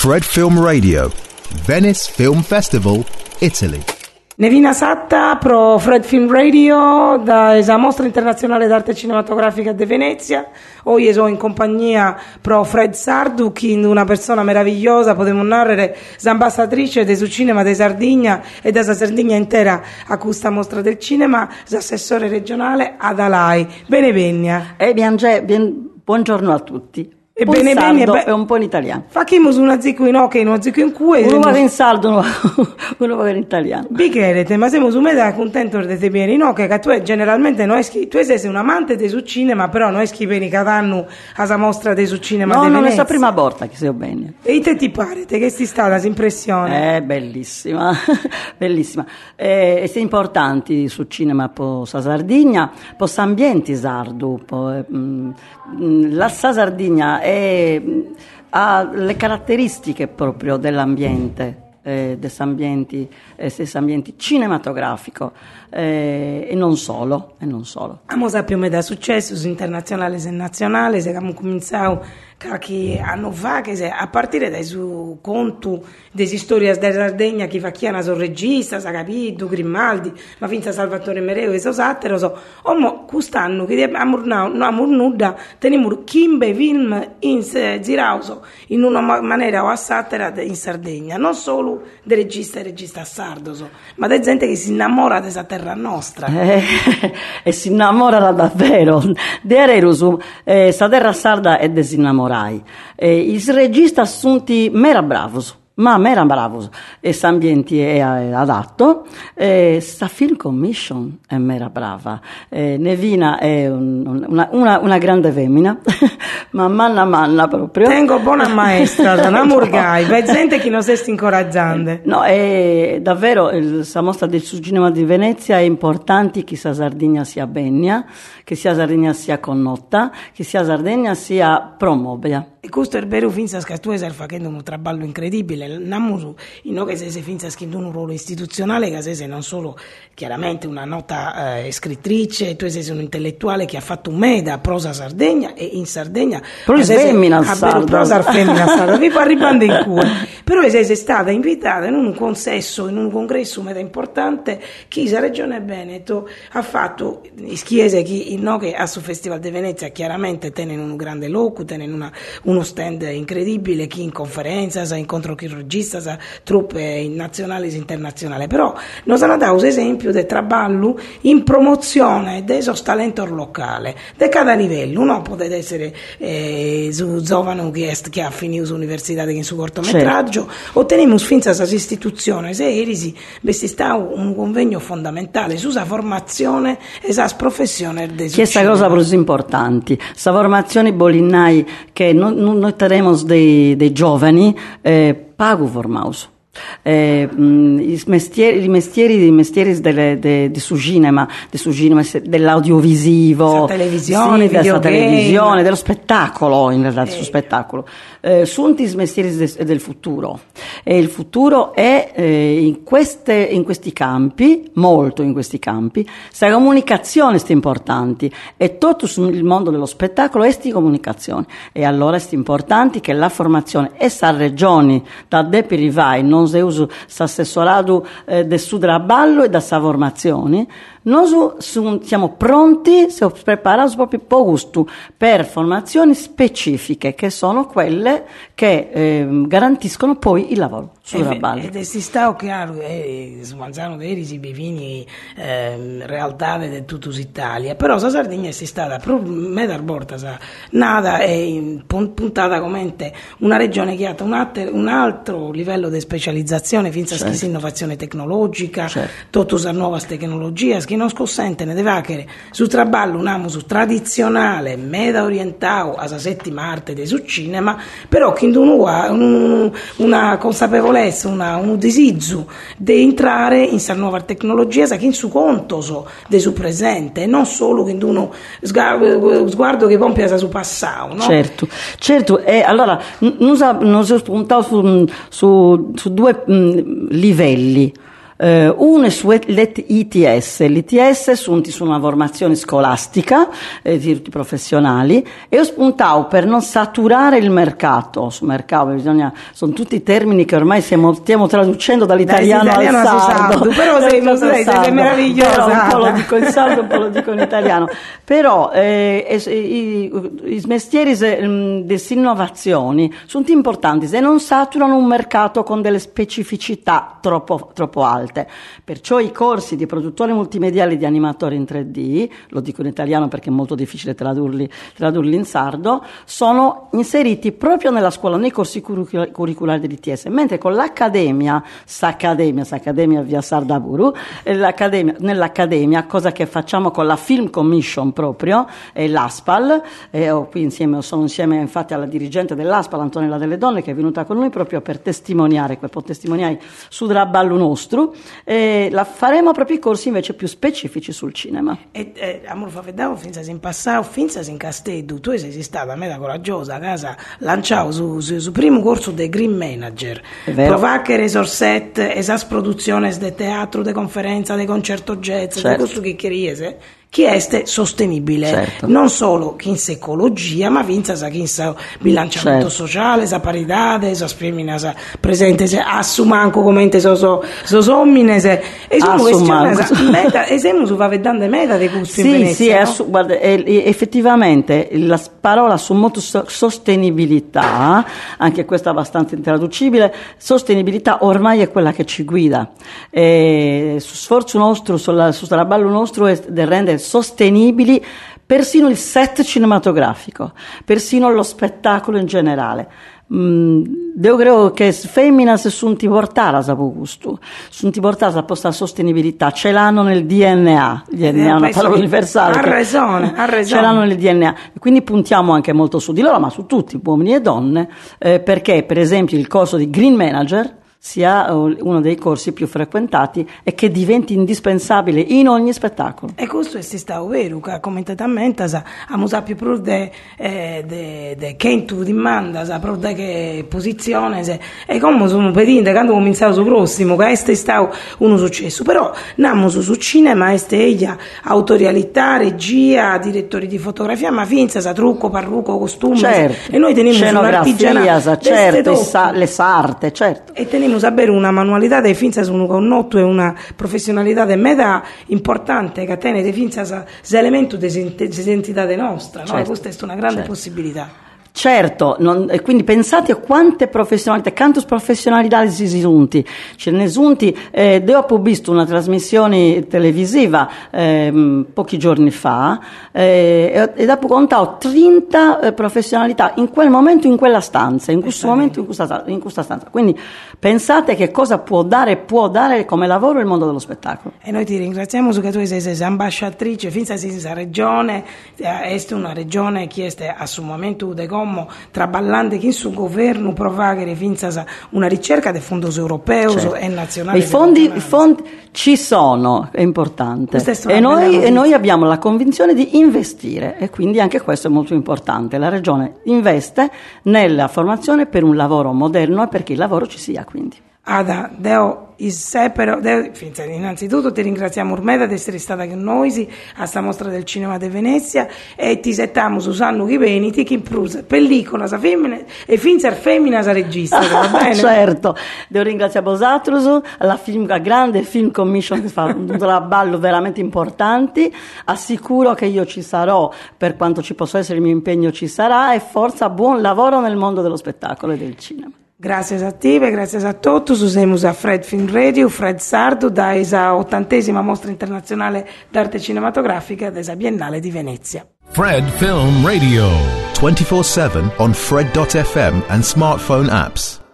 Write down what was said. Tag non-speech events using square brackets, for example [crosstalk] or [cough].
Fred Film Radio, Venice Film Festival, Italy. Nevina Satta pro Fred Film Radio da esa mostra internazionale d'arte cinematografica di Venezia. Oggi sono in compagnia pro Fred Sardu, una persona meravigliosa, potremmo narrare, ambasciatrice del cinema di Sardegna e della Sardegna intera a questa mostra del cinema, l'assessore regionale Adalai. Bene Vegna. Eh, bien, bien, buongiorno a tutti. Ebbene, bene, bene, è un po' in italiano. Facciamo una zicco in ok, una zicco in cui. Uno va in saldo, uno, va in italiano. Biccherete, ma siamo su meta contento di te bene in ok, che tu generalmente non eschi, tu sei un amante di su cinema, però eschi bene cada anno a mostra di su cinema No, non è la prima volta che sei bene. E te ti pare, te che sti stata l'impressione? Eh, bellissima, [laughs] bellissima. Eh, è importanti su cinema po sa Sardegna, po ambienti sardo, po, eh, mm, la sa Sardegna è, ha le caratteristiche proprio dell'ambiente. Eh, ambienti, eh, ambienti cinematografico eh, e non solo. E non solo. Abbiamo sappiamo da successi internazionali e nazionali, abbiamo cominciato qualche anno fa, che a partire dai suoi conti delle storie della Sardegna, chi fa chiana sono regista, sa capito, Grimaldi, ma finza Salvatore Mereo e so sattero, so, oh, quest'anno che abbiamo no, nuda, teniamo kimbe film in, girauso in una maniera o a sattera in Sardegna, non solo del regista e regista sardo, so, ma di gente che si innamora di questa terra nostra. Eh, [laughs] e si innamora davvero. De Ererusum, eh, terra sarda è desinnamorata. Eh, I registi sono mera bravos ma a me era bravo e ambienti è adatto. E sta film commission è mera brava e Nevina è un, una, una, una, grande femmina. Ma manna manna proprio. Tengo buona [laughs] maestra da murgai vai gente che non si sta incoraggiando no è davvero la mostra del cinema di Venezia è importante che sia Sardegna sia bennia che sia Sardegna sia connota che sia Sardegna sia promobia questo è vero finza che tu stai facendo un traballo incredibile. Non che sei finza che un ruolo istituzionale che sei non solo chiaramente una nota eh, scrittrice tu sei un intellettuale che ha fatto un meda prosa Sardegna e in Sardegna prosa femmina sarda prosa femmina sarda vi fa arrivando in cuore [laughs] però sei stata invitata in un consesso in un congresso meda importante che la regione Veneto ha fatto schiese chi no, che a su Festival di Venezia chiaramente tenen un grande loco tenen una uno stand incredibile, chi in conferenza, sa incontro chirurgista, sa truppe nazionali e internazionali, però noi hanno dato esempio del traballo in promozione del talento locale, di cada livello, uno può essere eh, su giovane che, che ha finito l'università in suo cortometraggio, certo. otteniamo fin questa istituzione, se erisi, sta un convegno fondamentale sulla formazione e sulla professione del Questa cosa più importante, la formazione bolinnai che non, noi teremos dei, giovani eh, pago formaus. Eh, i mestieri, i mestieri, i mestieri delle, de, de, su cinema, de su cinema dell'audiovisivo, televisione, sì, della televisione, dello spettacolo, in realtà, eh. su spettacolo. Eh, sono i mestieri de, del futuro e il futuro è eh, in, queste, in, questi campi, molto in questi campi, la comunicazione è importante e tutto il mondo dello spettacolo è di comunicazione e allora è importante che la formazione e sa regioni da de perivai non se uso s'assessorato eh, del sudraballo e da sa formazione noi siamo pronti, siamo preparati proprio per gusto, per formazioni specifiche, che sono quelle che eh, garantiscono poi il lavoro sul raballo. Ed si sta chiaro, eh, mangiano veri si bevini eh, realtà di tutta l'Italia, però la Sardegna è stata meta porta nata e puntata come una regione che ha un altro, un altro livello di specializzazione, finza certo. che innovazione tecnologica, certo. nuove tecnologie, che non consente ne deve avere su traballo un amuso tradizionale, meda orientato alla settima arte del cinema, però che un, una consapevolezza, una, un desiderio di entrare in questa nuova tecnologia, che in su conto so, del suo presente, e non solo che uno sguardo che compie su passato. No? Certo, certo, e allora non è spuntato su, su, su due mh, livelli. Eh, uno su l'ITS, l'ITS sono una formazione scolastica eh, di tutti professionali e ho spuntato per non saturare il mercato, su mercato bisogna, sono tutti termini che ormai stiamo, stiamo traducendo dall'italiano al sardo, però sei, non sei, sei meravigliosa. Però un po' lo dico in sardo, un po' lo dico in italiano, però eh, i, i mestieri mm, delle innovazioni sono importanti. Se non saturano un mercato con delle specificità troppo, troppo alte. Perciò i corsi di produttori multimediali di animatori in 3D, lo dico in italiano perché è molto difficile tradurli, tradurli in sardo, sono inseriti proprio nella scuola, nei corsi curriculari dell'ITS, mentre con l'accademia, S'Accademia, S'Accademia via Sardaburu, nell'accademia, cosa che facciamo con la Film Commission proprio, e l'ASPAL, e ho qui insieme, sono insieme infatti alla dirigente dell'ASPAL, Antonella Delle Donne, che è venuta con noi proprio per testimoniare, per testimoniare su Draballo nostro, e la faremo proprio i corsi invece più specifici sul cinema. E eh, amore fa vedere, finza in passato, finza in castello, tu sei stata meta coraggiosa a casa, lanciato su, su, su primo corso dei Green Manager, provare risorsette, esas produzioni di teatro, di conferenza, di concerto jazz, certo. di questo che chiese chi è sostenibile, certo. non solo chi in ecologia, ma vinza sa chi in bilanciamento certo. sociale, sa parità, sa femmina, sa presente, se assumanco come so so, so sommine, se e sono questioni, meta, esempio su va vedendo meta dei gusti sì, in Venezia, sì, no? assu- guarda, effettivamente la parola su molto sostenibilità, anche questa abbastanza intraducibile, sostenibilità ormai è quella che ci guida. E, sforzo nostro, sul, sul traballo nostro è di rendere sostenibili persino il set cinematografico, persino lo spettacolo in generale. Mm, io credo che femmina se sono portare a questo, sono portare a questa sostenibilità, ce l'hanno nel DNA, il DNA è una parola universale. Ha ragione, ha [laughs] ragione. Ce l'hanno nel DNA, quindi puntiamo anche molto su di loro, ma su tutti, uomini e donne, eh, perché per esempio il corso di Green Manager sia eh, uno dei corsi più frequentati e che diventi indispensabile in ogni spettacolo. E questo è stato vero, che commentatamente abbiamo saputo proprio di che tu dimanda, proprio di che posizione, e come sono pedinte, quando cominciamo sul prossimo, che questo è stato un successo, però andiamo su cinema, è ella, autorialità, regia, direttori di fotografia, ma finza, sa trucco, parrucco, costume, certo. e noi teniamo un'artigianato, certo, sa, le sarte, certo. E teniamo sapere una manualità dei finza su un connotto e una professionalità de meta importante che tiene dei finza elemento di identità nostra, no? certo. questa è una grande certo. possibilità. Certo, non, quindi pensate a quante professionalità, quante professionalità si sono Ce ne sono, eh, ho visto una trasmissione televisiva eh, pochi giorni fa eh, e dopo contato 30 eh, professionalità in quel momento, in quella stanza, in questo momento, in questa, in questa, stanza. Quindi pensate che cosa può dare, può dare come lavoro il mondo dello spettacolo. E noi ti ringraziamo su che tu sei, ambasciatrice, finza sei regione, è eh, una regione che è a suo momento de come Como traballante che in suo governo provagere finza una ricerca dei fondi europei certo. e nazionali. I fondi, I fondi, ci sono, è importante. È e, noi, e noi abbiamo la convinzione di investire e quindi anche questo è molto importante. La Regione investe nella formazione per un lavoro moderno e perché il lavoro ci sia quindi. Ada, Deo però, innanzitutto ti ringraziamo Urmeda di essere stata con noi a questa mostra del cinema di Venezia e ti settiamo Susanno Chiveniti che imprusa pellicola sa femmina e finza femmina sa regista va [laughs] bene? certo devo ringraziare vosatrus la, film, la grande film commission che fa un [laughs] lavoro veramente importante assicuro che io ci sarò per quanto ci possa essere il mio impegno ci sarà e forza buon lavoro nel mondo dello spettacolo e del cinema Grazie a te, grazie a tutti. Usiamo a Fred Film Radio, Fred Sardo, da esa ottantesima mostra internazionale d'arte cinematografica della Biennale di Venezia. Fred Film Radio 24/7 on fred.fm and smartphone apps.